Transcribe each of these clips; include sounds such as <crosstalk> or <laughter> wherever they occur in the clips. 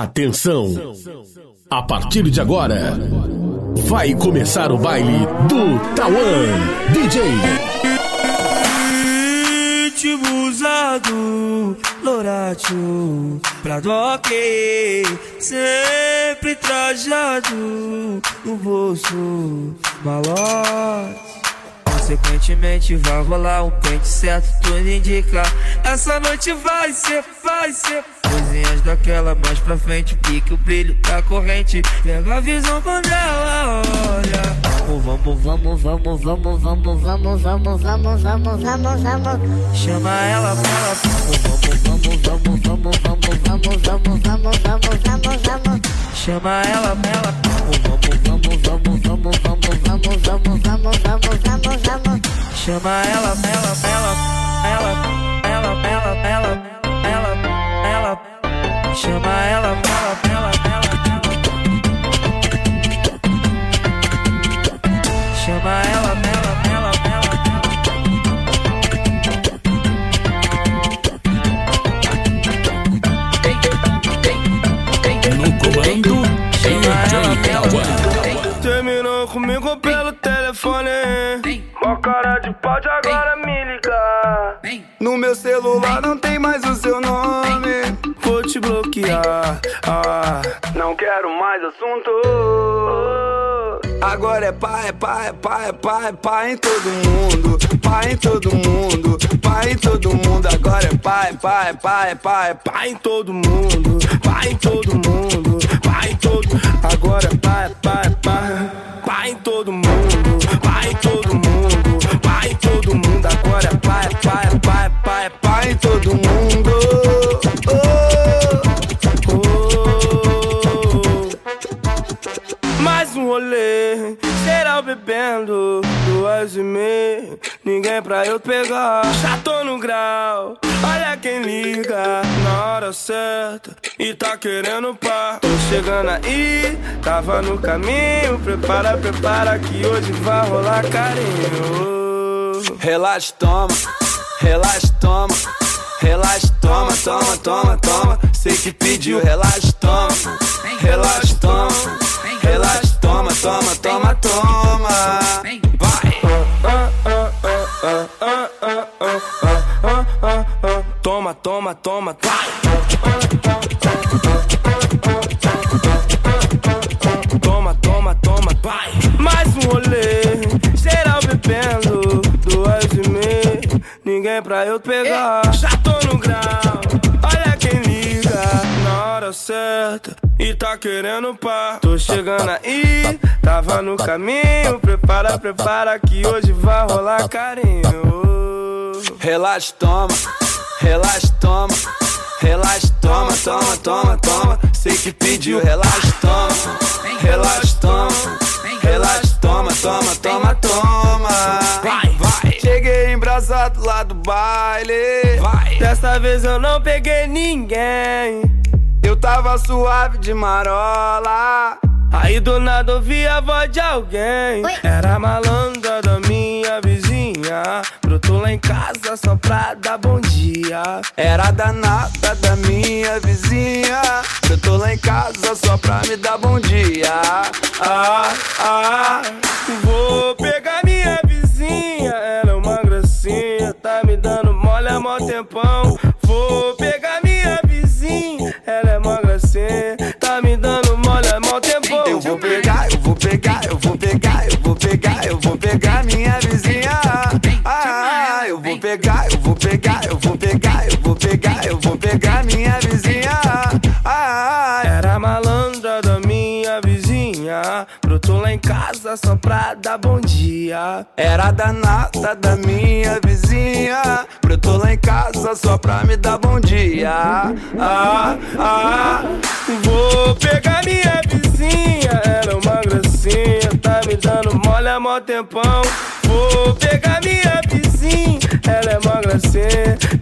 Atenção! A partir de agora, vai começar o baile do Tawan DJ. Ritmo usado, Loratio, pra ok, sempre trajado no bolso, malote. Consequentemente vai rolar um pente certo, tudo indica Essa noite vai ser, vai ser Coisinhas daquela mais pra frente Pique o brilho da corrente. Pega a visão quando ela olha. Vamos, vamos, vamos, vamos, vamos, vamos, vamos, vamos, vamos, vamos, vamos. Chama ela pra ela Vamos, vamos, vamos, vamos, vamos, vamos, vamos, vamos, vamos, vamos, vamos Chama ela ela Vamos, vamos, vamos, vamos, vamos, vamos, vamos, vamos, vamos, vamos, vamos Chama ela, ela, ela, ela, ela, ela, ela, ela, ela Chama ela, ela, ela, ela Chama ela, ela, ela, No comando, DJ Tawan. Terminou comigo pelo telefone. Mó cara de pau de agora me ligar. No meu celular não tem mais o seu nome. Bloquear ah, Não quero mais assunto Agora é pá, é pá, é pá, é é em todo mundo. Pá em todo mundo, pá em todo mundo. Agora é pá, é pá, é pá, é é em todo mundo, pá em todo mundo, pá em todo Agora é pá, é pá, é em todo mundo, pá em todo mundo, pá em todo mundo Agora é pá, é pá, é pá, é é em todo mundo. Pra eu pegar. Já tô no grau, olha quem liga na hora certa e tá querendo par. Tô chegando aí, tava no caminho, prepara, prepara que hoje vai rolar carinho. Relaxa, toma, relaxa, toma. Relaxa, toma, toma, toma, toma. Sei que pediu, relaxa, toma. Relaxa, toma. Relaxa, toma, toma, toma, toma. Toma, toma, toma. Toma, toma, toma, vai. Mais um rolê, geral bebendo, duas e meia, ninguém pra eu pegar. Já tô no grau, olha quem liga na hora certa e tá querendo par. Tô chegando aí, tava no caminho, prepara, prepara que hoje vai rolar carinho. Relaxa, toma. Relaxa, toma. Relaxa, toma, toma, toma, toma. Sei que pediu, relaxa, toma. Relaxa, toma. Relaxa, toma, toma, toma, toma. Vai, vai. Cheguei embrasado lá do baile. Vai. Dessa vez eu não peguei ninguém. Eu tava suave de marola. Aí do nada ouvi a voz de alguém. Era a malandra da minha vizinha. Brotou lá em casa só pra dar bom dia. Era danada da minha vizinha. Eu tô lá em casa só pra me dar bom dia. Ah, ah, vou pegar minha vizinha. Ela é uma gracinha, tá me dando mole há mó tempão. Vou pegar minha vizinha. Ela é uma gracinha, tá me dando mole há mó tempão. Eu vou pegar, eu vou pegar, eu vou pegar, eu vou pegar, eu vou pegar minha pegar, eu vou pegar, eu vou pegar, eu vou pegar minha vizinha. Ah, Era a malandra da minha vizinha. Brotou lá em casa só pra dar bom dia. era danada da minha vizinha. Brotou lá em casa só pra me dar bom dia. Ah, ah, vou pegar minha vizinha. Ela é uma gracinha, tá me dando mole há mó tempão. Vou pegar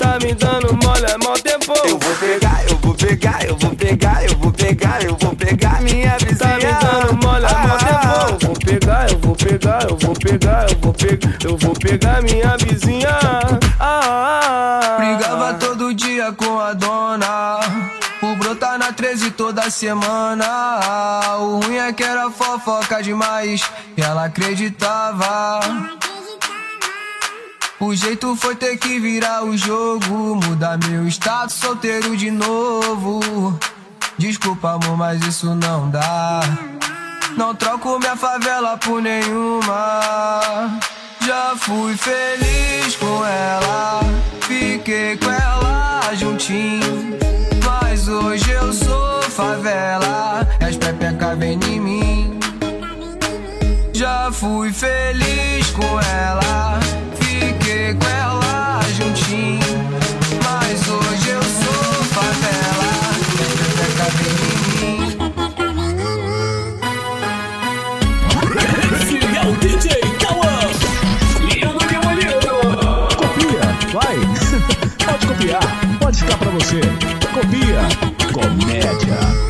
tá me dando mole há mó tempão. Eu vou pegar, eu vou pegar, eu vou pegar, eu vou pegar, eu vou pegar minha vizinha. Tá me dando mole há mó tempão. Vou pegar, eu vou pegar, eu vou pegar, eu vou pegar, eu vou pegar minha vizinha. Ah, ah, ah. Brigava todo dia com a dona. Por brotar na treta vezes toda semana. O ruim é que era fofoca demais e ela acreditava. O jeito foi ter que virar o jogo, mudar meu status solteiro de novo. Desculpa, amor, mas isso não dá. Não troco minha favela por nenhuma. Já fui feliz com ela, fiquei com ela juntinho. Mas hoje eu sou favela, as pepecas vem em mim. Já fui feliz com ela, Pode ficar pra você. Copia, comédia.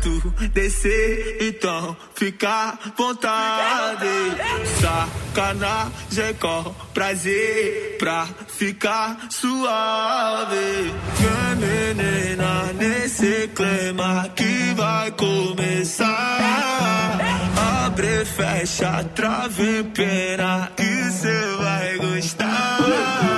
Tu descer, então fica à vontade. Sacanagem com prazer pra ficar suave. Vem menina nesse clima que vai começar. Abre, fecha, trave, pena que cê vai gostar.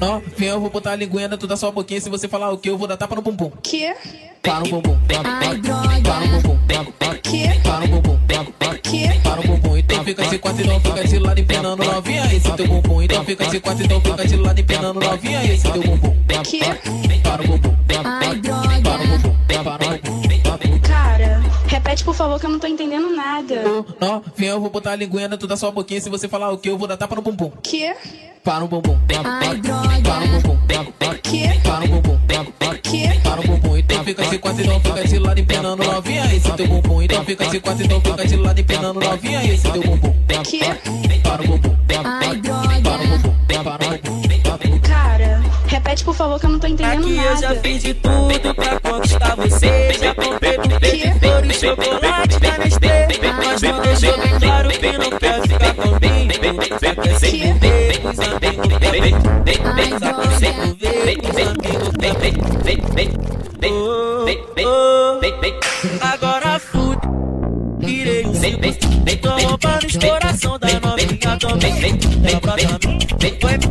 Ó, vem, eu vou botar a linguinha dentro da sua boquinha. Se você falar o que, eu vou dar tapa no bumbum. Que? Para no bumbum. Ai, droga. Para no bumbum. Que? Para no bumbum. Que? Para no bumbum. Então fica de quatro, então fica de lado empenando novinha. Esse teu bumbum. Então fica de quatro, então fica de lado empenando novinha. Esse teu bumbum. Que? Para o bumbum. Ai, Para o droga. bumbum. Para o bumbum. Repete por favor que eu não tô entendendo nada. Ó, vem, eu vou botar a linguinha dentro da sua boquinha. Se você falar o que, eu vou dar tapa no bumbum. Que? Para o bumbum. Ai, droga. Para o bumbum. Que? Para o bumbum. Que? Para o bumbum, então fica de quatro, então fica de lado empenando novinha. Esse teu bumbum, então fica de quatro, então fica de lado empenando novinha. Esse teu bumbum. Que? Para o bumbum. Ai, Para o bumbum. Para o bumbum. Repete, por favor, que eu não tô entendendo Aqui nada. eu já fiz de tudo pra conquistar você. Já comprei bebê, chocolate, PNSD. Mas não deixou bem claro que não quer ficar com bem. vem, vem, ser bebê, só tem que vem, vem, vem, vem, vem, vem, vem, vem, vem. Agora fude, tirei o seu. Tô roubando o coração da novinha também. vem, vem, vem, foi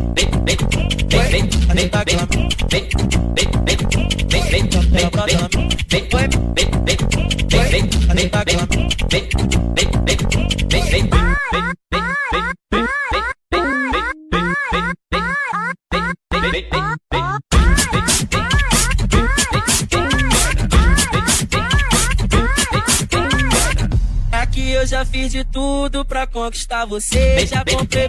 você. Já comprei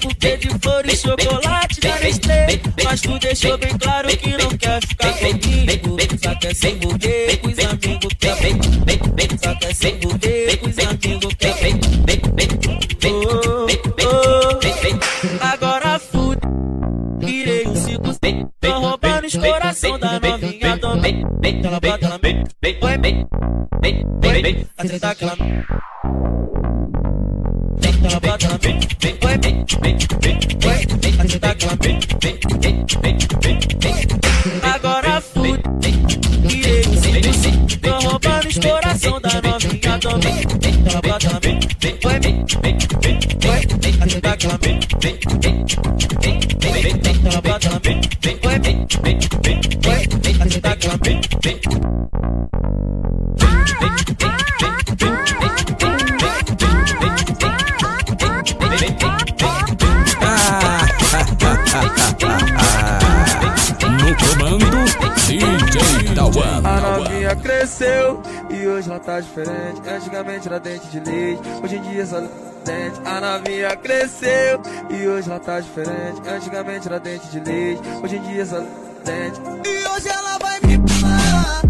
Cresceu e hoje ela tá diferente. Antigamente era dente de leite, hoje em dia só dente. A novinha cresceu e hoje ela tá diferente. Antigamente era dente de leite, hoje em dia só dente. E hoje ela vai me pular.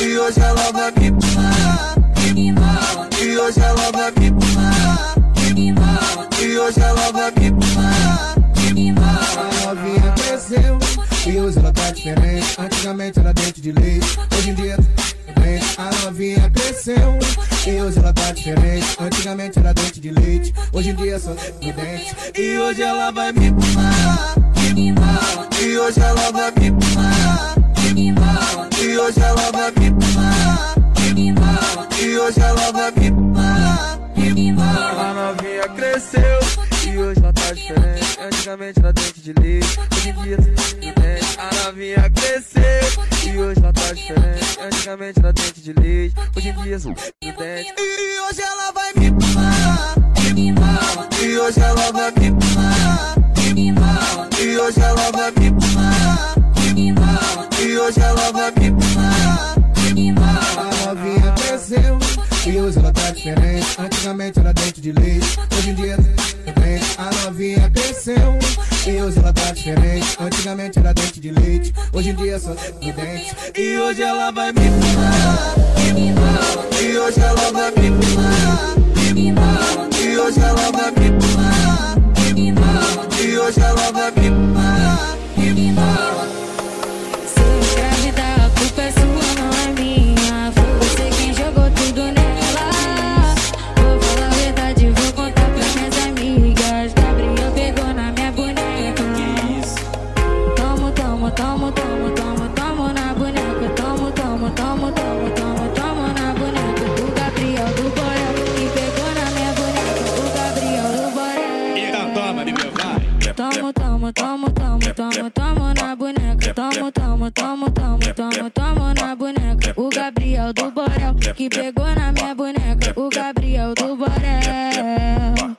E hoje ela vai me pular. E hoje ela vai me pular. E hoje ela vai me pular. A novinha cresceu e hoje ela tá diferente. Antigamente era dente de leite, novinha cresceu e hoje ela tá diferente. Antigamente era dente de leite, hoje em dia é só de dente. E hoje ela vai me pular. E hoje ela vai me pular. E hoje ela vai me pular. E hoje ela vai me pular. A novinha cresceu e hoje ela tá diferente. Antigamente era dente de leite, hoje em dia é dente. A novinha cresceu e hoje ela tá diferente. Antigamente era dente de leite, hoje em dia é dente. E hoje ela vai me pular. E hoje ela vai me pular. E hoje ela vai me pular. E hoje ela vai me pular. A novinha cresceu e hoje ela tá diferente. Antigamente era dente de leite, hoje em dia é dente. A novinha cresceu e hoje ela tá diferente. Antigamente era dente de leite, hoje em dia é só de dente. E hoje ela vai me pular. E hoje ela vai me pular. E hoje ela vai me pular. E hoje ela que pegou na minha boneca. O Gabriel do Borel.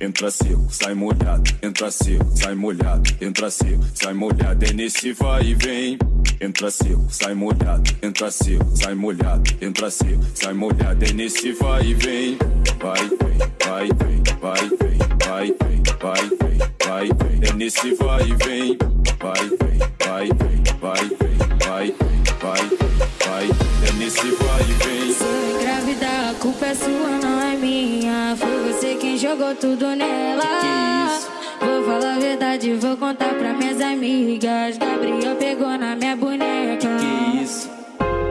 Entra seco, sai molhado, entra seco, sai molhado, entra seco, sai molhado, é nesse vai e vem. Entra seco, sai molhado, entra seco, sai molhado, entra seco, sai molhado, é nesse vai e vem. Vai, vem, vai, vem, vai, vem, vai, vem, vai, vem, vai, vem, é nesse vai e vem. Vai, vem, vai, vem, vai, vem, vai, vem, vai, vem, vai, vem, é nesse vai e vem. Se eu engravidar, a culpa é sua, não é minha. Foi você quem jogou tudo nela. Vou falar a verdade, vou contar pra minhas amigas. Gabriel pegou na minha boneca.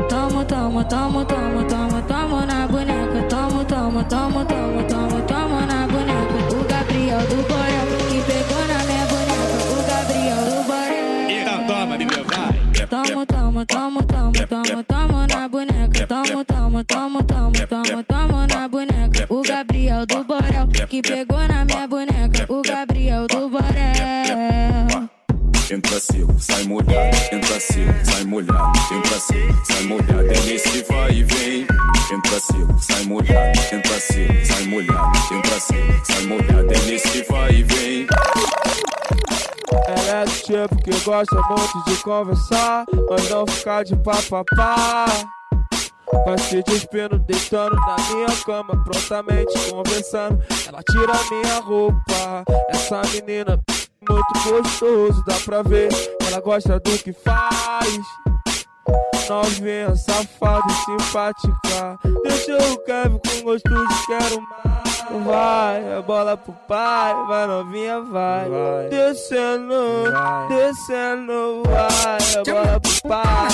Tomo, tomo, tomo, tomo, tomo, tomo na boneca. Tomo, tomo, tomo, tomo, tomo, tomo na boneca. O Gabriel do Borel que pegou na minha boneca. O Gabriel do Borel. Então toma, bebê, vai. Tomo, tomo, tomo, tomo, tomo, tomo na boneca. Tomo, tomo, tomo, tomo na boneca. O Gabriel do Borel que pegou na minha boneca. O Gabriel do Borel. Entra seco, sai molhado, entra seco, sai molhado, entra seco, sai molhado, é nesse vai e vem. Entra seco, sai molhado, entra seco, sai molhado, entra seco, sai molhado, é nesse vai e vem. Ela é do tipo que gosta muito de conversar, mas não ficar de papapá. Vai se despindo, deitando na minha cama, prontamente conversando. Ela tira minha roupa. Essa menina muito gostoso, dá pra ver. Ela gosta do que faz. Novinha, safada e simpática. Deixa o Kevin com gosto de quero mais. Vai, a bola pro pai, vai novinha, vai. Descendo, descendo, vai, a bola pro pai.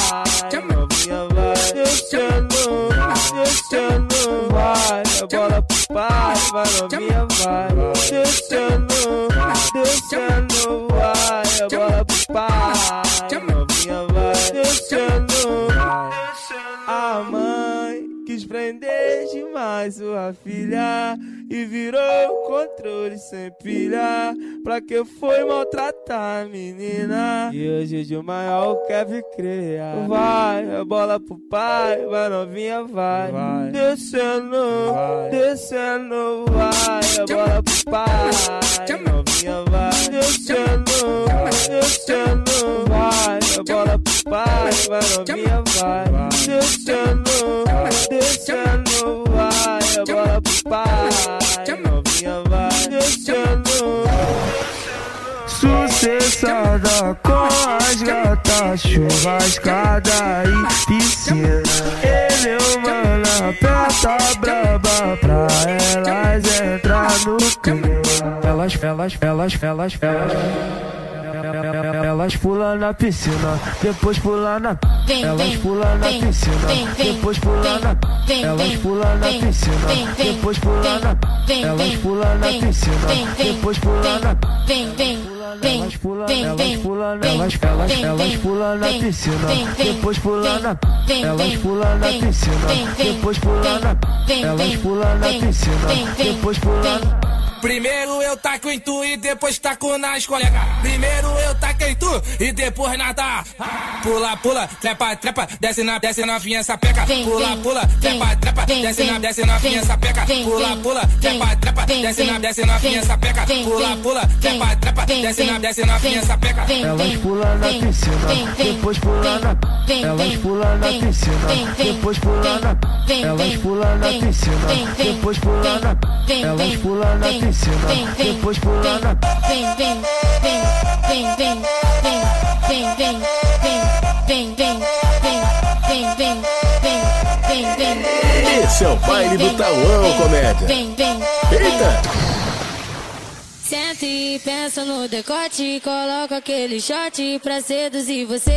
Novinha, vai. Descendo, descendo, vai, a bola pro pai, vai novinha, vai. Descendo, descendo, vai, a bola pro pai. Novinha, vai. Descendo, mãe quis prender demais sua filha e virou controle sem pilha. Pra que foi maltratar a menina? E hoje de maior quer vir criar. Vai, a bola pro pai, vai novinha, vai. Descendo, descendo, vai, a bola pro pai. Novinha, vai. Descendo, descendo, vai, a bola pro pai. vai novinha vai. Descendo, descendo, vai. A bola pro pai, novinha vai. Sucessada com as gatas, churrascada e piscina. Ele é uma aperta braba pra elas entrar no clima. Elas, elas, elas, elas, elas. Elas pulam na piscina, depois pulam na. Elas pulam na piscina, depois pulam na. Elas pulam na piscina, depois pulam na. Elas pulam na piscina, depois pulam na. Elas pulam, elas pulam, elas, elas, elas pulam na piscina, depois pulam na. Elas pulam na piscina, depois pulam na. Elas pulam na piscina, depois pulam na. Primeiro eu taco em tu e depois taco nas colegas. Primeiro eu taco em tu e depois nada. Pula, pula, trepa, trepa, desce na, desce na vinha sapeca. Pula, pula, trepa, trepa, desce na, desce na vinha sapeca. Pula, pula, trepa, trepa, desce na, desce na vinha sapeca. Pula, pula, trepa, trepa, desce na, desce na vinha sapeca. Elas pulam na piscina, depois pulam na. Elas pulam na piscina, depois pulam na. Elas pulam na piscina, depois pulam na. Elas pulam na piscina, depois pulam na. Vem, vem, vem, vem, vem, vem, vem, vem, vem, vem, vem, vem, vem, vem, vem, vem. Esse é o baile do Tauão, comédia. Vem, vem, Eita! Senta e pensa no decote, coloca aquele shot pra seduzir você.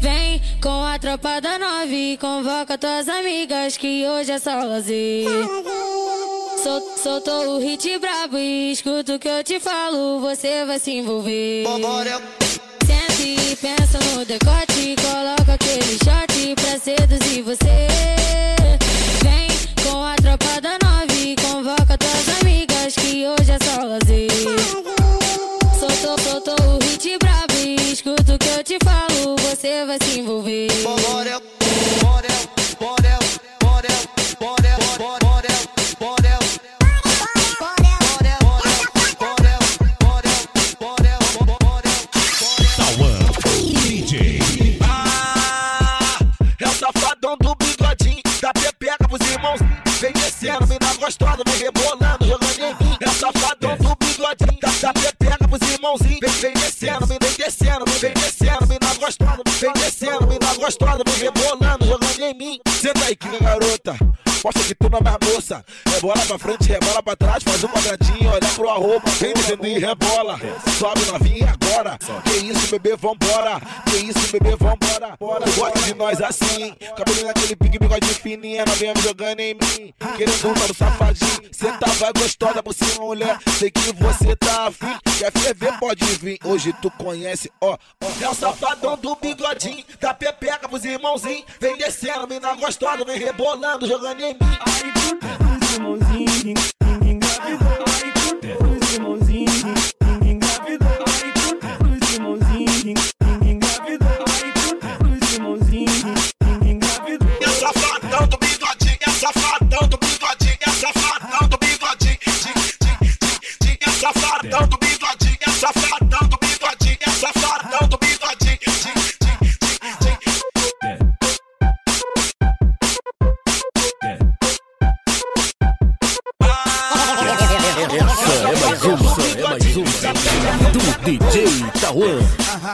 Vem com a tropa da nove, convoca tuas amigas que hoje é só lazer. Sol- soltou o hit brabo e escuta o que eu te falo, você vai se envolver. Senta e pensa no decote, coloca aquele shot pra seduzir você. Vem com a tropa da nove, convoca tuas amigas que hoje é só lazer. Soltou, soltou o hit brabo e escuta o que eu te falo, você vai se envolver. Tauan, Descendo, mina gostosa, vem rebolando, jogando em mim. É safadão do bigodinho, da, pepeca pros irmãozinhos. Vem, vem descendo, vem, vem descendo, vem, vem descendo, mina gostosa, vem descendo, mina gostosa, vem rebolando, jogando em mim. Senta aí, que garota. Mostra que tu não é mais moça. Rebola pra frente, rebola pra trás, faz um quadradinho, olha pro arroba. Vem descendo e rebola. Sobe novinha agora. Que isso, bebê, vambora. Que isso, bebê, vambora. Bora. Gosta de nós assim. Cabelinho naquele pique, bigode fininha. Novinha me jogando em mim. Querendo um no safadinho. Senta, vai gostosa por cima, mulher. Sei que você tá afim. Quer ferver, pode vir. Hoje tu conhece, ó. É o safadão do bigodinho. Da pepeca pros irmãozinhos. Vem descendo, mina gostosa. Vem rebolando, jogando em mim. Os do DJ Tauan.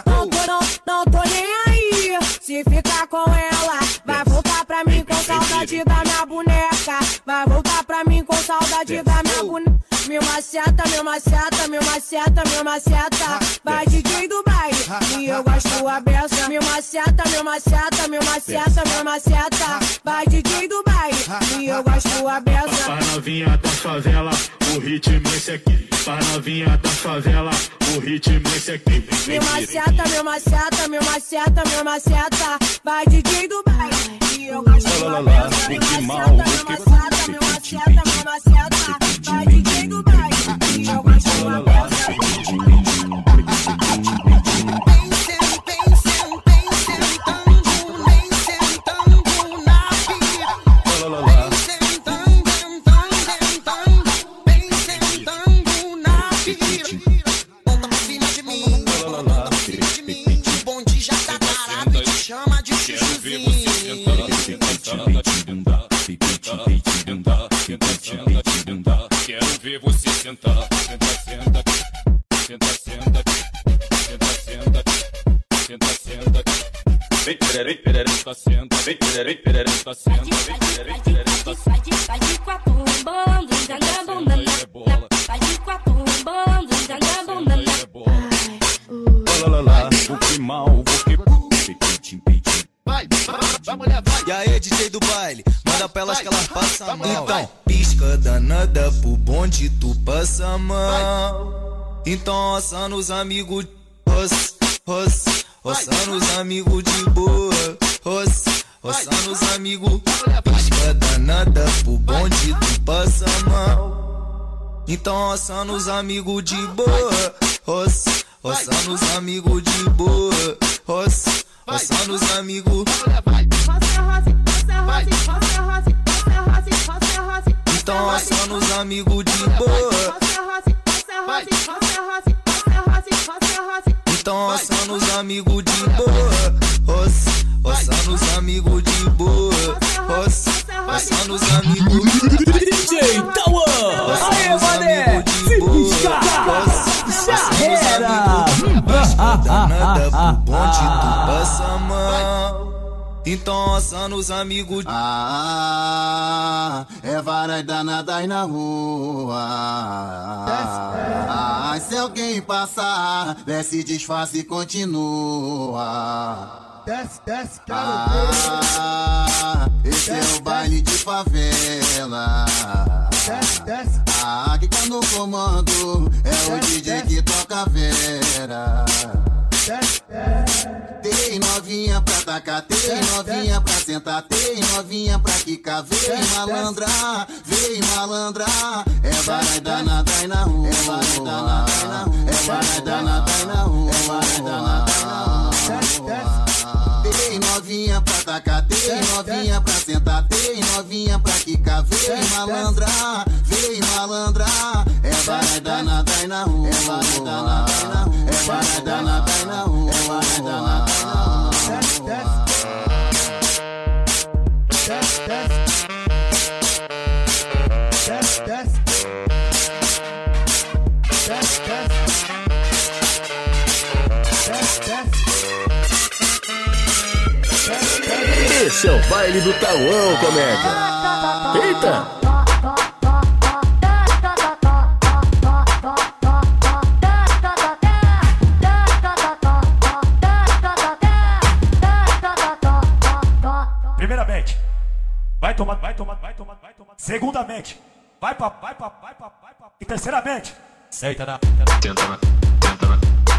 Não tô, não, não tô nem aí. Se ficar com ela, vai voltar pra mim com saudade da minha boneca. Vai voltar pra mim com saudade da minha boneca. Meu maceta, meu maceta, meu maceta, meu maceta. Vai DJ do baile e eu gosto a beça. Meu maceta, meu maceta, meu maceta, meu maceta. Vai DJ do baile e eu gosto a beça. Pra novinha da favela, o ritmo é esse aqui. Pra novinha da favela, o ritmo é esse aqui. Meu maceta, meu maceta, meu maceta, meu maceta. Vai DJ do baile e eu gosto a beça. Meu maceta, meu maceta, meu maceta, meu maceta. Vai DJ do baile eu gosto a Então, assando os amigos, roça, roça, roçando os amigos de boa, roça, roçando os amigos. Pisca danada pro bonde, tu passa mal. Então, assando os amigos de boa, roça, roçando os amigos de boa, roça, roçando os amigos. Então assando os amigos de boa. Então assando os amigos de boa. Roça, roçando os amigos de boa. Roça, roçando os amigos. <laughs> DJ Tauan! Aê, mané! Se piscar, já era! Danada pro bonde, tu passa mal. Então assando os amigos. Ah, é várias danadas na rua. Ah, se alguém passar, desce, disfarce e continua. Desce, desce, Ah, esse é o baile de favela. Desce, desce. Ah, que tá no comando é o DJ que toca a vera. Tem novinha pra tacar, tem novinha pra sentar, tem novinha pra quicar. Vem malandrar, vem malandrar. É varai danada aí na rua, é varai danada aí na rua, é varai danada aí na rua, é varai danada aí na rua. Tem novinha pra tacar, tem novinha pra sentar, tem novinha pra quicar. Vem malandrar, vem malandrar. É varai danada aí na rua, é varai danada aí na rua, é varai danada aí na rua, é varai danada aí na rua. Esse é o baile do Tauão, comédia. Eita! Primeiramente, vai tomar, vai tomar, vai tomar, vai tomar. Segundamente, vai pra, vai pra, vai pra, vai pra. E terceiramente, senta na, Tenta na, tenta na,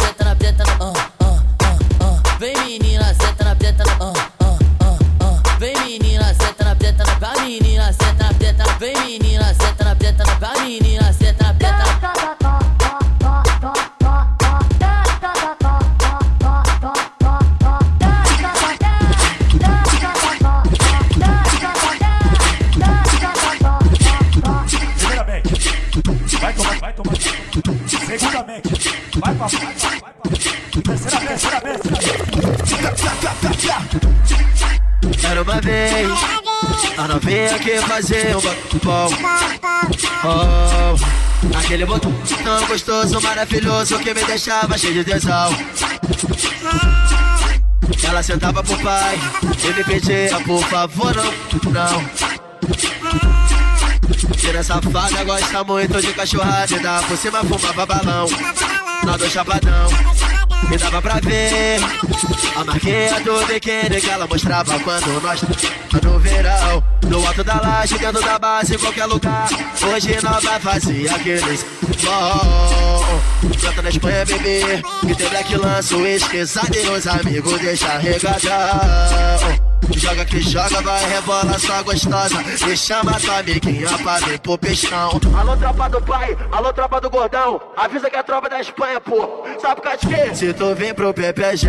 senta na pieta, na, uh, uh, uh, uh. Vem menina, senta na pieta, na, uh, uh, uh, uh. Vem menina, senta na pieta, na, vai menina, senta na pieta, vem menina, senta na vai pra, vai vai pra. E terceiramente, terceiramente. Era uma vez, a novinha que fazia um bom. Oh, aquele botão tão gostoso, maravilhoso que me deixava cheio de tesão. Ela sentava pro pai e me pedia, por favor, não, não. Tira safada, gosta muito de cachorrada e dá por cima fumava balão. Lá do chapadão, me dava pra ver a marquinha do biquíni que ela mostrava quando nós no verão. No alto da laje, dentro da base, em qualquer lugar. Hoje nós vai fazer aqueles bom. Canta na Espanha, bebê. Que tem black lança, o esqueçado e os amigos deixa regadão. Joga que joga, vai rebola sua gostosa. E chama tua amiguinha pra vir pro peixão. Alô, tropa do pai, alô, tropa do gordão. Avisa que é a tropa da Espanha, pô. Sabe por causa de quê? Se tu vir pro PPG,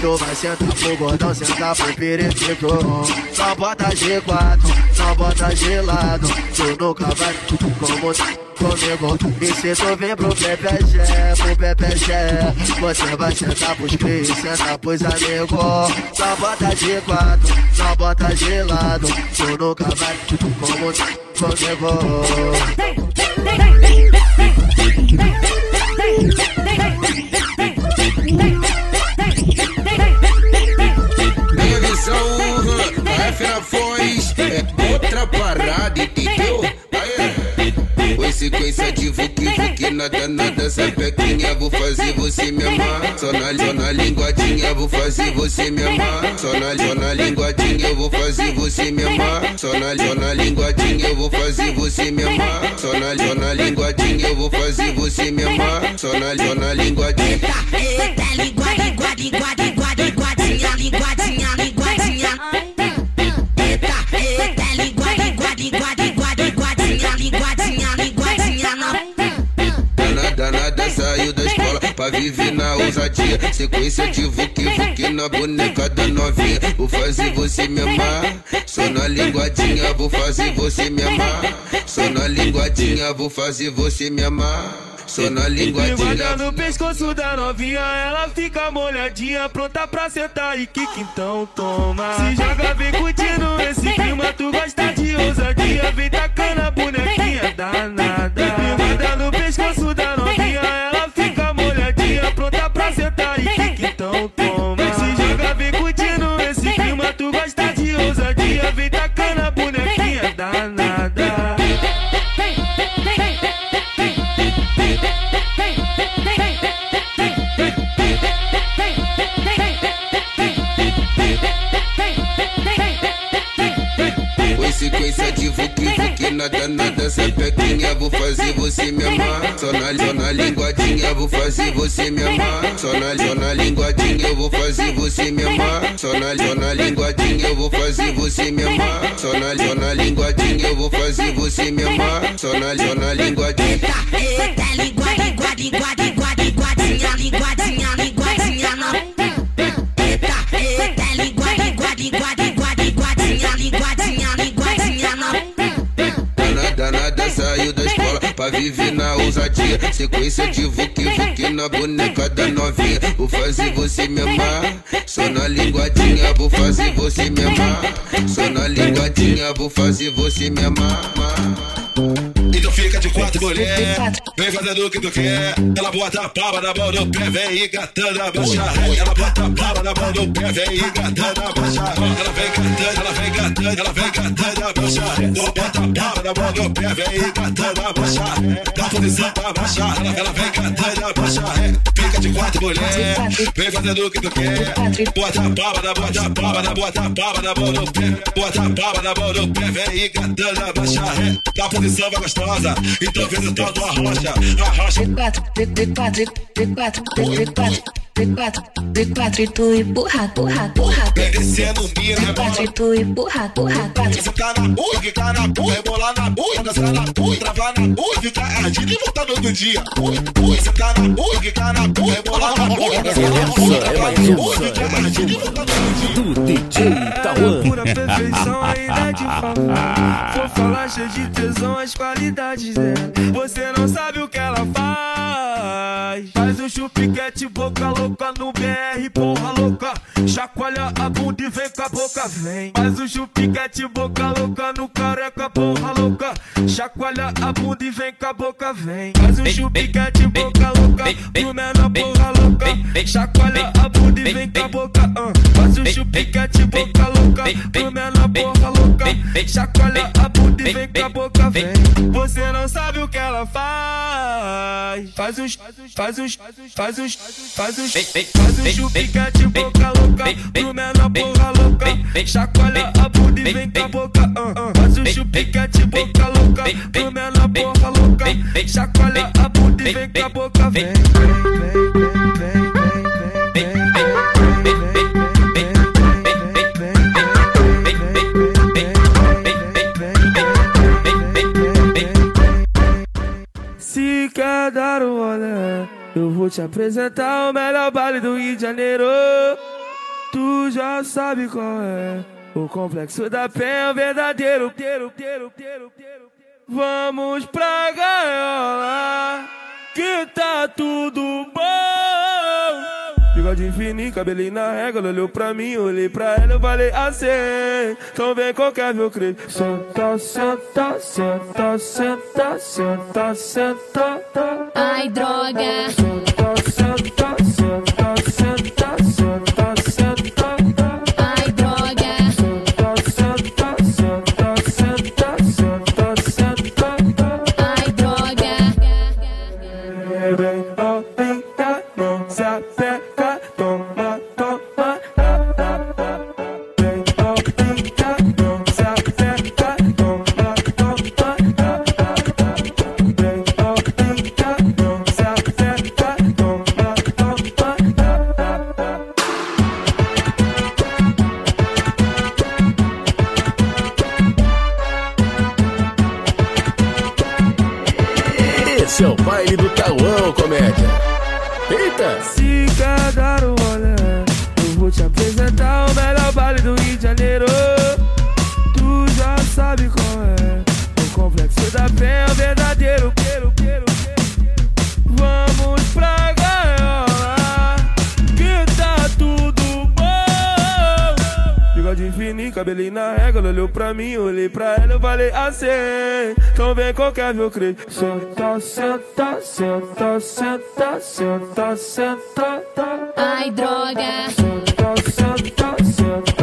tu vai sentar pro gordão, sentar pro periquito. Não bota G4, não bota gelado. Tu nunca vai como comigo. E se tu vir pro PPG, pro PPG, você vai sentar pros cris, sentar pros amigos. Só bota de quatro, só bota gelado. Tu nunca vai como comigo. Minha visão, F na voz é outra parada, entendeu? Foi sequência de vuki vuki, nada nada, sapequinha, vou fazer você me amar. Só na, só na linguadinha, vou fazer você me amar. Só na, só na linguadinha, eu vou fazer você me amar. Só na, só na linguadinha, eu vou fazer você me amar. Só na, só na linguadinha, eu vou fazer você me amar. Só na, só na linguadinha. Eita, língua, língua, linguadinha, linguadinha, linguadinha. Viver na ousadia. Sequência de vuki vuki na boneca da novinha. Vou fazer você me amar. Só na linguadinha, vou fazer você me amar. Só na linguadinha, vou fazer você me amar. Só na linguadinha. No pescoço da novinha, ela fica molhadinha, pronta pra sentar e kick, então toma. Se joga, vem curtindo esse clima, tu gosta de ousadia, vem tacando a bonequinha danada. Nada nada, sapequinha, vou fazer você me amar. Só na, só na linguadinha, vou fazer você me amar. Só na, só na linguadinha, eu vou fazer você me amar. Só na, só na linguadinha, eu vou fazer você me amar. Só na, só na linguadinha, eu vou fazer você me amar. Só na, só na linguadinha. Eita, língua, língua, linguadinha, linguadinha, linguadinha. Escola pra viver na ousadia. Sequência de vuki vuki na boneca da novinha. Vou fazer você me amar. Só na linguadinha, vou fazer você me amar. Só na linguadinha, vou fazer você me amar. Então fica de quatro, mulher. Vem fazendo o que tu quer. Ela bota a palma na mão do pé, vem engatando a baixa. Ela bota a palma na mão do pé, vem engatando a baixa. Ela vem engatando, ela vem engatando, ela vem engatando a baixa. Bota a palma na mão do pé, vem engatando a baixa. Dá posição pra baixar, ela, ela vem engatando a baixa. Fica de quatro, mulher. Vem fazendo o que tu quer. Bota a palma na, bota a palma na, bota a palma na mão do pé. Bota a palma na mão do pé, vem engatando a baixa. Dá posição vai gostosa, então fez o tal do arrocha, arrocha. D4, D4, D4, D4, D4, D4 e tu empurra, empurra, empurra. Vem descendo, mira, D4 e tu empurra, empurra, empurra. Você tá na bui, fica na bui, rebolar na bui, dançar na bui, travar na bui, ficar ardido e voltar no outro dia. Você tá na bui, fica na bui, rebolar na bui, dançar na bui, travar na bui, ficar ardido e voltar no outro dia. Do DJ Tauan. Pura perfeição ainda de falar. Vou falar cheio de tesão as qualidades dela. Você não sabe o que ela faz. Faz um chupiquete, boca louca no BR, porra louca. Chacoalha a bunda e vem com a boca, vem. Faz um chupiquete, boca louca no careca, porra louca. Chacoalha a bunda e vem com a boca, vem. Faz um chupiquete, boca louca pro menor, porra louca. Chacoalha a bunda e vem com a boca, ah. Faz um chupiquete, boca louca pro menor, porra louca. Chacoalha a bunda e vem com a boca, vem. Você não sabe o que ela faz. Faz uns, faz uns, faz uns, faz uns, faz um chupiquete, boca louca pro menor, porra louca. Chacoalha a bunda e vem com a boca, ah, ah. Faz um chupiquete, boca louca pro menor, porra louca. Chacoalha a bunda e vem com a boca, vem. Te apresentar o melhor baile do Rio de Janeiro. Tu já sabe qual é. O complexo da penha é o verdadeiro. Vamos pra gaiola, que tá tudo bom. Bigode fininho, cabelinho na régua, ela olhou pra mim, olhei pra ela, eu falei assim. Então vem qualquer meu creio. Senta, senta, senta, senta, senta, senta. Ai, droga. Senta, senta, senta, senta, comédia. Eita! Se quer cabelinho na régua, ela olhou pra mim, olhei pra ela, eu falei assim. Então vem qualquer meu creio. Senta, senta, senta, senta, senta, senta. Ai, droga. Senta, senta, senta, senta,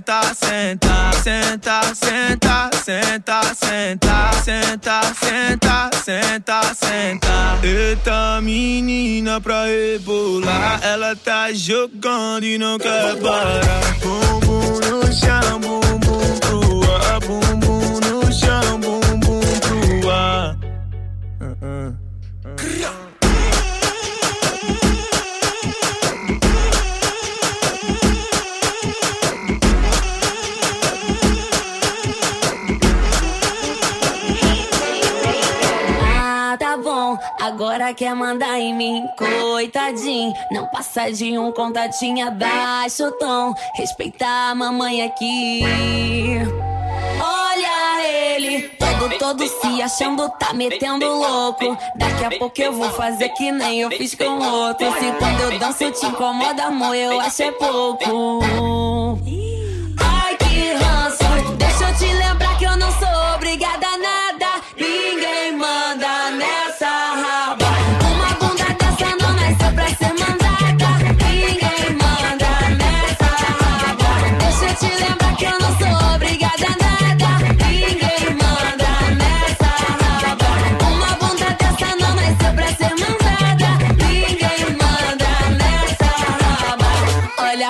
senta, senta, senta, senta, senta, senta, senta, senta, senta, senta. Eita menina pra rebolar, ela tá jogando e não quer parar. Bumbum no chão, bumbum pro ar, bumbum no chão, bumbum pro ar. Uh, uh. Ah, Agora quer mandar em mim, coitadinho. Não passa de um contatinho abaixo tom. Respeitar a mamãe aqui. Olha ele, todo todo se achando, tá metendo louco. Daqui a pouco eu vou fazer que nem eu fiz com outro. Se quando eu danço te incomoda, amor, eu acho é pouco.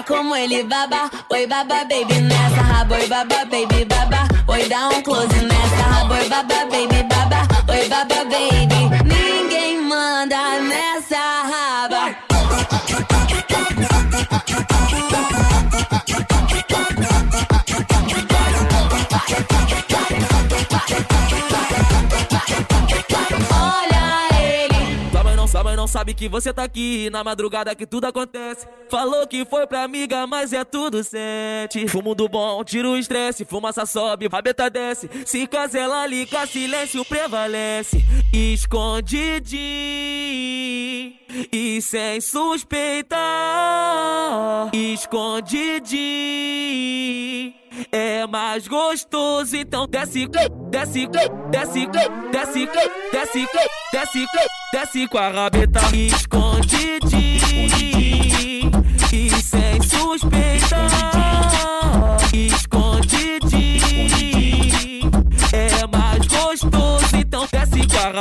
Como ele baba, oi baba baby nessa. Raba, oi baba baby baba, oi dá um close nessa. Raba, oi baba baby baba, oi baba baby. Ninguém manda nessa raba. Sabe que você tá aqui na madrugada que tudo acontece. Falou que foi pra amiga, mas é tudo sete. Fumo do bom, tira o estresse, fumaça sobe, rabeta desce. Se casela liga, silêncio prevalece. Escondidinho e sem suspeitar. Escondidinho é mais gostoso. Então desce, desce, desce, desce, desce, desce, desce com a rabeta escondidinho e sem suspeitar.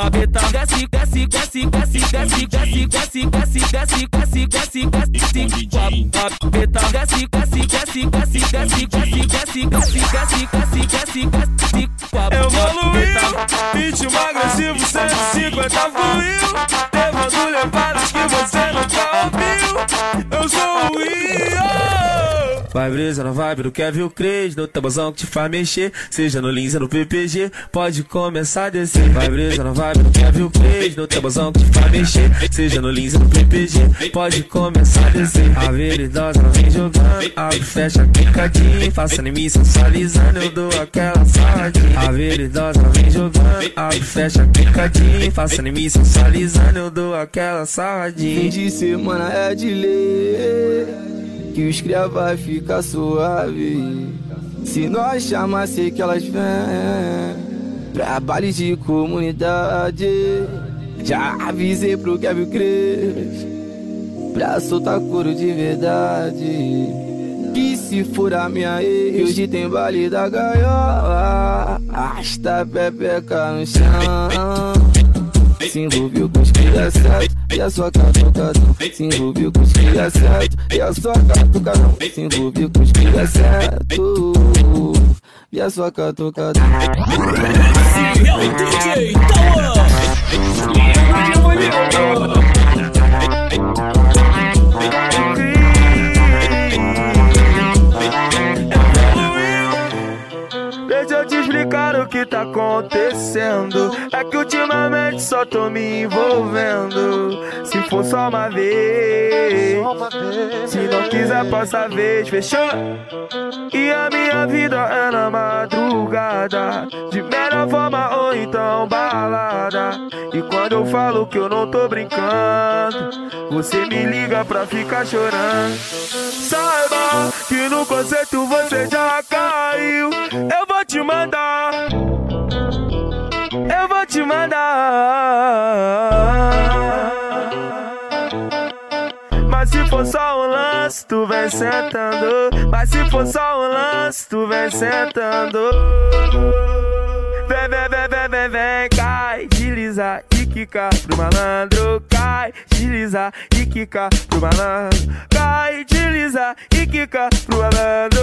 Desce com a rabeta, desce, desce, desce, desce, desce, desce, desce, desce, desce, desce, desce, desce com a rabeta, desce, desce, desce, desce, desce, desce, desce, desce, desce, desce, desce, desce Evoluiu, ritmo agressivo 150 fluiu Levando levadas que você nunca ouviu Eu sou o Rio Vai brisa na vibe do Kevin Cres, no tabuzão que te faz mexer, seja no Lins ou no PPG, pode começar a descer. Vai brisa na vibe do Kevin Cres, no tabuzão que te faz mexer, seja no Lins ou no PPG, pode começar a descer. A veridosa vem jogando, abre, fecha, picadinho, faça mim sensualizando, eu dou aquela saladinha. A veridosa vem jogando, abre, fecha, picadinho, faça mim sensualizando, eu dou aquela saladinha. Fim de semana é de lei que os cria vai ficar suave. Se nós chamar, sei que elas vêm. Trabalho de comunidade. Já avisei pro Kevin Cres. Pra soltar couro de verdade. Que se for a minha ex, hoje tem baile da gaiola. Arrasta a pepeca no chão. Se envolveu com os cria certo e a sua catucadão. Se envolveu com os cria certo e a sua catucadão. Se envolveu com os cria certo e a sua catucadão. É o DJ Deixa que tá acontecendo. É que ultimamente só tô me envolvendo. Se for só uma vez, se não quiser, passa a vez, fechou? E a minha vida é na madrugada, de melhor forma ou então balada. E quando eu falo que eu não tô brincando, você me liga pra ficar chorando. Saiba que no conceito você já caiu. Eu vou te mandar. Eu vou te mandar. Mas se for só um lance, tu vem sentando. Mas se for só um lance, tu vem sentando. Vem, vem, vem, vem, vem, vem, cai, desliza quica pro malandro. Cai, desliza e quica pro malandro. Cai, desliza e quica pro malandro.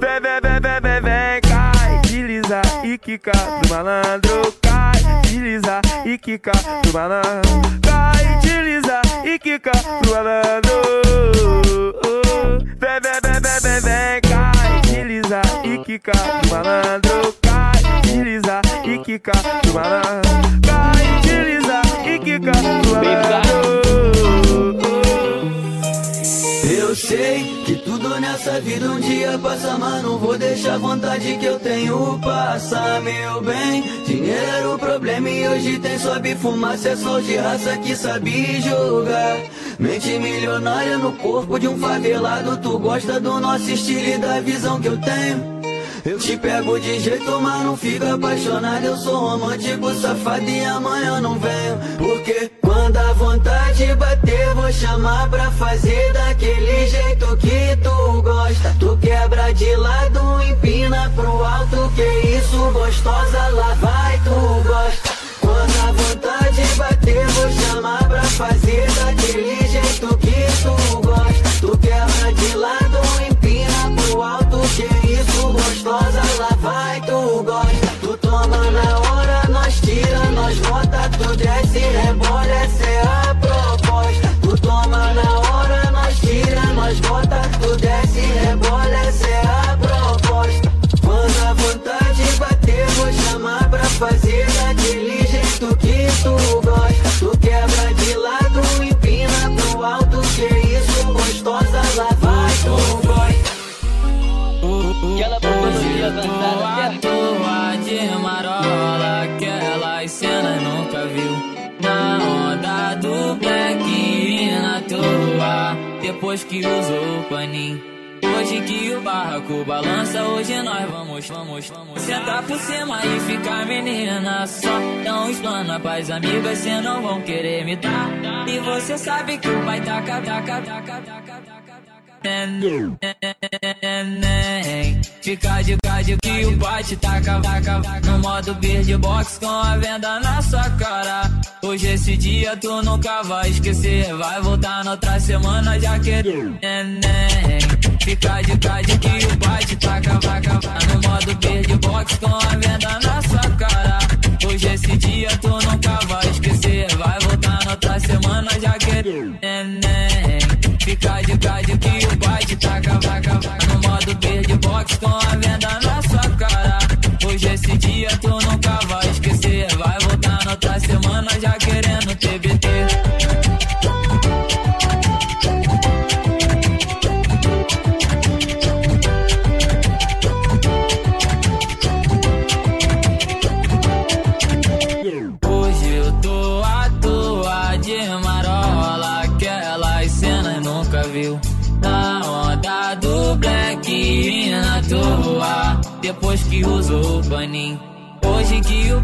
Vem, vem, vem, vem, vem, vem, cai, desliza e quica pro malandro. Cai, desliza e quica pro malandro. Cai, desliza e quica pro malandro. Vem, vem, vem, vem, vem, vem, cai, desliza e quica pro malandro. Cai, desliza e quica pro malandro. Cai, desliza e quica pro malandro. Eu sei que tudo nessa vida um dia passa, mas não vou deixar a vontade que eu tenho passar, meu bem. Dinheiro era o problema e hoje tem sobe fumaça, é sol de raça que sabe jogar. Mente milionária no corpo de um favelado, tu gosta do nosso estilo e da visão que eu tenho. Eu te pego de jeito, mas não fica apaixonado. Eu sou romântico, safado e amanhã não venho. Porque quando a vontade bater, vou chamar pra fazer daquele jeito que tu gosta. Tu quebra de lado, empina pro alto. Que isso, gostosa, lá vai, tu gosta. Quando a vontade bater, vou chamar pra fazer daquele jeito que tu gosta. Tu quebra de lado, empina pro alto. Que gostosa, lá vai, tu gosta. Tu toma na hora, nós tira, nós bota, tu desce, rebola, essa é a proposta. Tu toma na hora, nós tira, nós bota, tu desce, rebola, essa é a proposta. Quando a vontade bater, vou chamar pra fazer daquele jeito que tu gosta. Tu quebra de lado, empina pro alto, que isso, gostosa, lá vai, tu gosta. Fotografia cantada à toa de marola Aquelas cenas nunca viu Na onda do black e na toa Depois que usou o paninho Hoje que o barraco balança, hoje nós vamos, vamos, vamos sentar por cima e ficar menina só. Não explana pras amigas, cê não vão querer me dar. E você sabe que o pai taca, taca, taca, taca, taca. Fica de cádio que o bate taca vaca No modo verde box com a venda na sua cara. Hoje esse dia tu nunca vai esquecer. Vai voltar na outra semana já que Fica de cádio que o bate taca vaca No modo verde box com a venda na sua cara. Hoje esse dia tu nunca vai esquecer. Vai voltar na outra semana já que Fica de cádio que taca vaca No modo verde box com a venda na sua cara. Hoje esse dia tu nunca vai esquecer. Vai voltar na outra semana já querendo TBT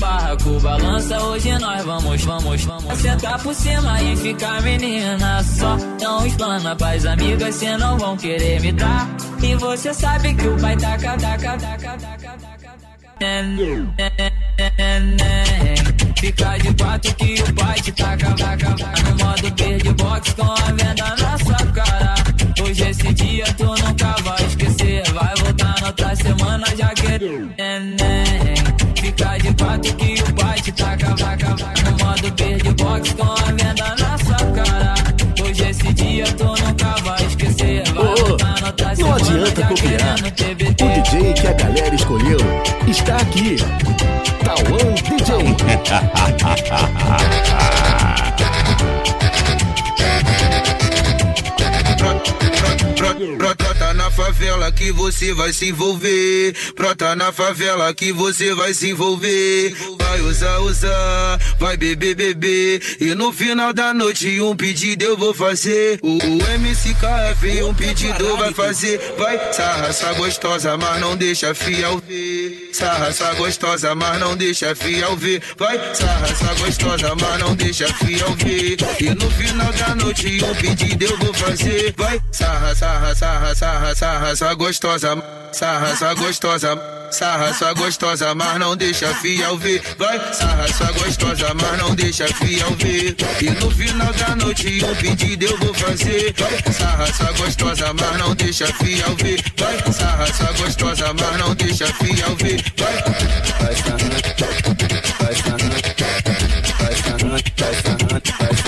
barraco balança, hoje nós vamos, vamos, vamos sentar por cima e ficar menina só. Não explana pras amigas, cê não vão querer me dar. E você sabe que o pai taca, taca, taca, taca, taca, Neném, Fica de quatro que o pai te taca, vaca, vaca No modo verde box com a venda na sua cara Hoje esse dia tu nunca vai esquecer Vai voltar na outra semana já que Quatro que o pai te taca, vaca, vaca No modo verde box com a venda na sua cara Hoje esse dia tu nunca vai esquecer Vai outra Não adianta copiar. O DJ que a galera escolheu está aqui. Tauan DJ. Brota na favela que você vai se envolver. Brota na favela que você vai se envolver. Vai usar, usar, vai beber, beber. E no final da noite um pedido eu vou fazer. O, MCKF um pedido vai fazer. Vai sarraça gostosa, mas não deixa fiel ver. Sarraça gostosa, mas não deixa fiel ver. Vai sarraça gostosa, mas não deixa fiel ver. E no final da noite um pedido eu vou fazer. Vai sarra, sarra, sarra, sarra, sarra, gostosa. Sarra, gostosa. Sarra, gostosa, mas não deixa fiel ver. Vai sarra, gostosa, mas não deixa fiel ver. E no final da noite um pedido eu vou fazer. Vai sarra, gostosa, mas não deixa fiel ver. Vai sarra, gostosa, mas não deixa fiel ver. Vai. Vai sarra, vai sarra, vai sarra, vai sarra,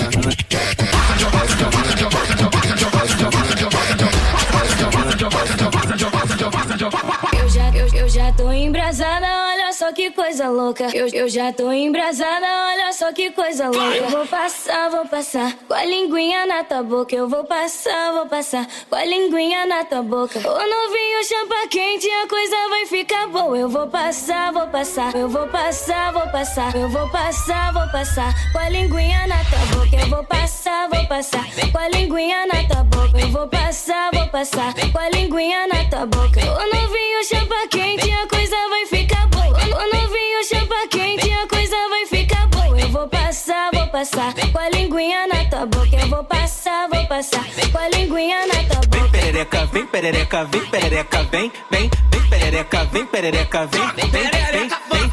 tô embrasada, olha só que coisa louca. Eu, eu já tô embrasada, olha só que coisa louca. Eu vou passar, vou passar com a linguinha na tua boca. Eu vou passar, vou passar com a linguinha na tua boca. O novinho champa quente, a coisa vai ficar boa. Eu vou passar, vou passar, eu vou passar, vou passar. Eu vou passar, vou passar com a linguinha na tua boca. Eu vou passar, vou passar com a linguinha na tua boca. Eu vou passar, vou passar com a linguinha na tua boca. O novinho champa quente, a coisa vai ficar boa. O novinho champa quente, a coisa vai ficar boa. Eu vou passar, vou passar com a linguinha na tua boca. Eu vou passar, vou passar com a linguinha na tua boca. perereca, vem perereca, vem perereca, vem, vem, vem perereca, vem perereca, vem, vem, vem, vem.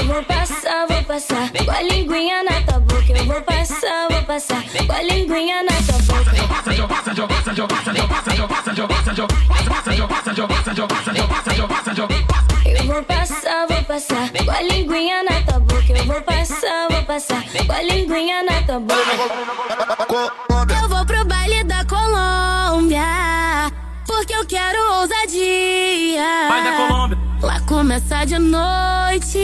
Eu vou passar, vou passar com a linguinha na tua boca. Eu vou passar, vou passar com a linguinha na tua boca. Eu vou passar, vou passar passar com a linguinha na tua boca. Eu vou pro baile da Colômbia. Porque eu quero ousadia. Vai da Colômbia. Lá começa de noite.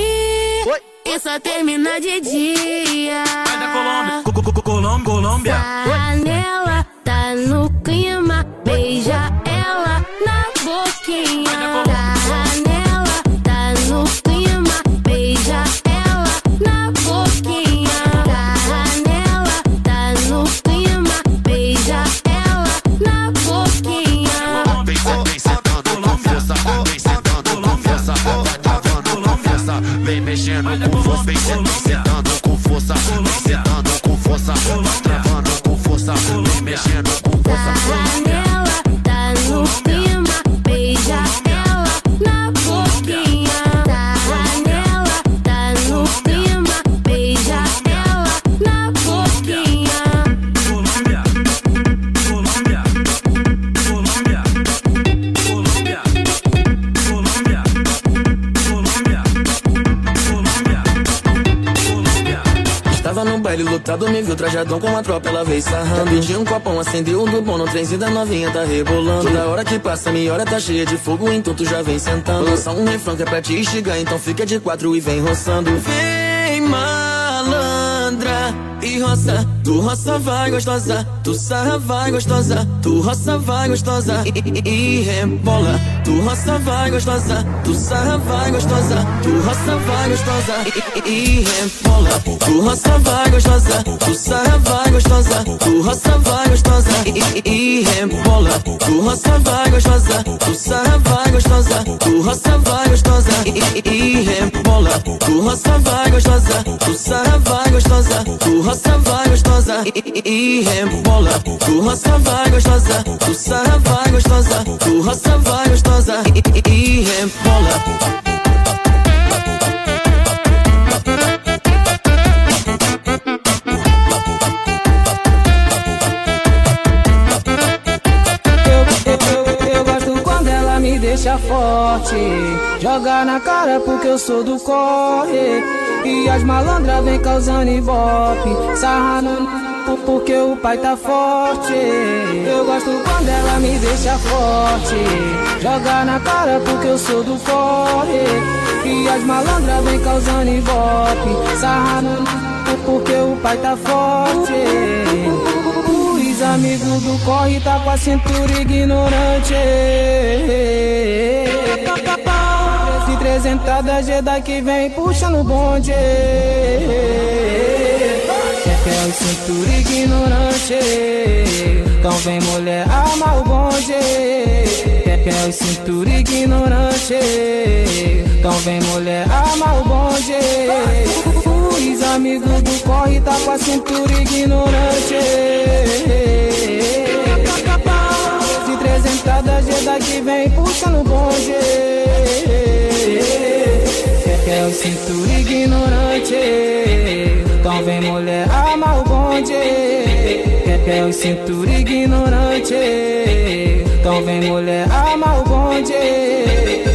E só termina de dia. Vai da Colômbia. Co- co- co- Colômbia, Colômbia. Panela tá no clima, beija ela na boquinha. Panela vem mexendo com força, vem sentando com força, sentando com força, travando com força, vem mexendo com me viu trajadão com a tropa, ela veio sarrando. Pedi um copão, acendeu um do bom, no trenzinho da novinha tá rebolando. Toda hora que passa, minha hora tá cheia de fogo, então tu já vem sentando. Lança um refrão que é pra te instigar, então fica de quatro e vem roçando. Vem e roça, tu roça vai gostosa, tu sarra vai gostosa, tu roça vai gostosa e, e, e rebola. Tu roça vai gostosa, tu sarra vai gostosa, tu roça vai gostosa e, e, e rebola. Tu roça vai gostosa, tu sarra vai gostosa, tu roça vai gostosa e, e, e rebola. Tu roça vai gostosa, tu sarra vai gostosa, tu roça vai gostosa e, e, e rebola. Tu roça vai gostosa, tu sarra vai gostosa, tu roça vai gostosa e, e, e rebola. Tu roça vai gostosa, tu sarra vai gostosa, tu roça vai gostosa e, e, e rebola. Deixa forte. Joga na cara porque eu sou do corre. E as malandras vem causando ibope. Sarrando por- porque o pai tá forte. Eu gosto quando ela me deixa forte. Joga na cara porque eu sou do corre. E as malandras vem causando ibope. Sarrando por- porque o pai tá forte. Os amigos do corre tá com a cintura ignorante. Esse três entradas G daqui vem puxando o bonde. Quer é o cintura ignorante. Então vem mulher ama o bonde. Quer é o cintura ignorante. Então vem mulher ama o bonde. Os amigos corre tá com a cintura ignorante. Se três entradas G daqui vem puxando o bonde. É o cintura ignorante. Então vem mulher ama o bonde. É o cintura ignorante. Então vem mulher ama o bonde.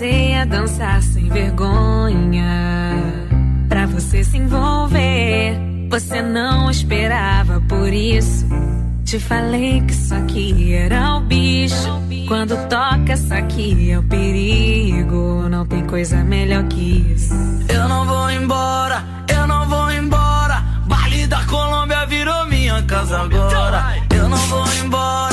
Comecei a dançar sem vergonha pra você se envolver. Você não esperava por isso. Te falei que isso aqui era o bicho. Quando toca, isso aqui é o perigo. Não tem coisa melhor que isso. Eu não vou embora, eu não vou embora. Baile da Colômbia virou minha casa agora. Eu não vou embora,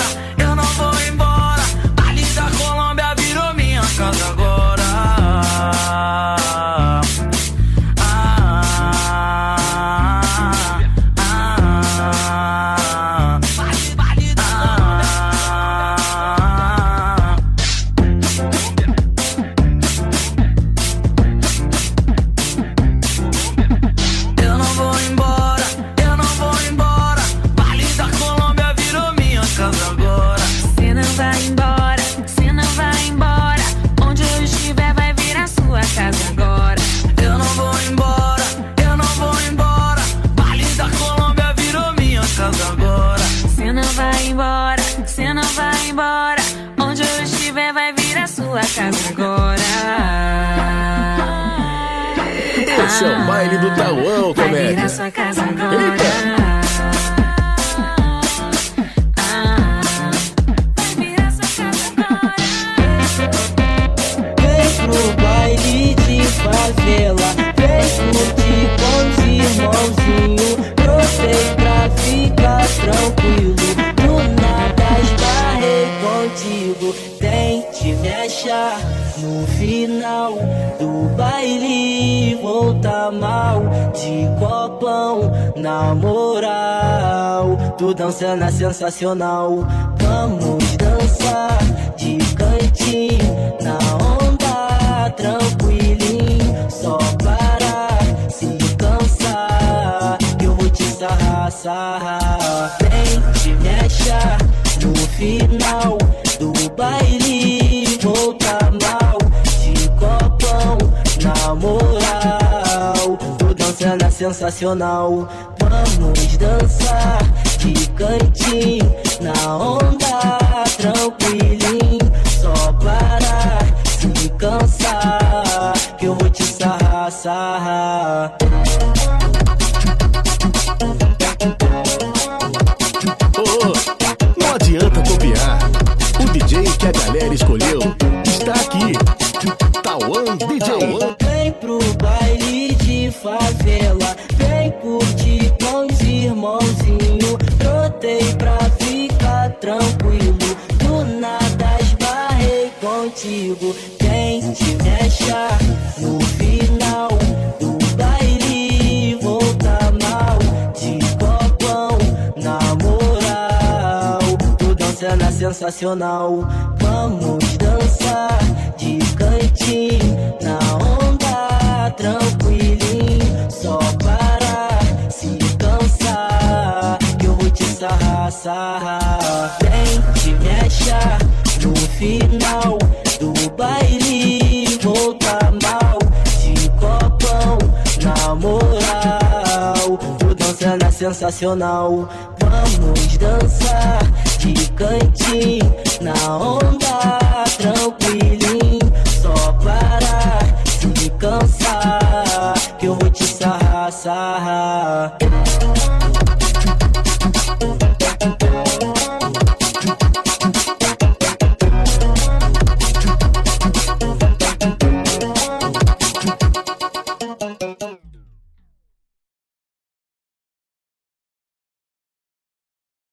sensacional. Vamos dançar de cantinho na onda, tranquilinho. Só para se cansar. Eu vou te sarrar, sarrar. Vem te me achar no final do baile. Volta mal de copão, na moral. Tu dançando é sensacional. Vamos dançar de cantinho na onda, tranquilinho. Só para se cansar, que eu vou te sarrar, sarrar. Sensacional, vamos dançar de cantinho na onda, tranquilinho. Só para se cansar, que eu vou te sarrar, sarrar. Vem te me achar no final do baile, volta mal de copão, na moral. Tu dançando é sensacional, vamos dançar de cantinho na onda, tranquilinho. Só para se cansar, que eu vou te sarrar, sarrar.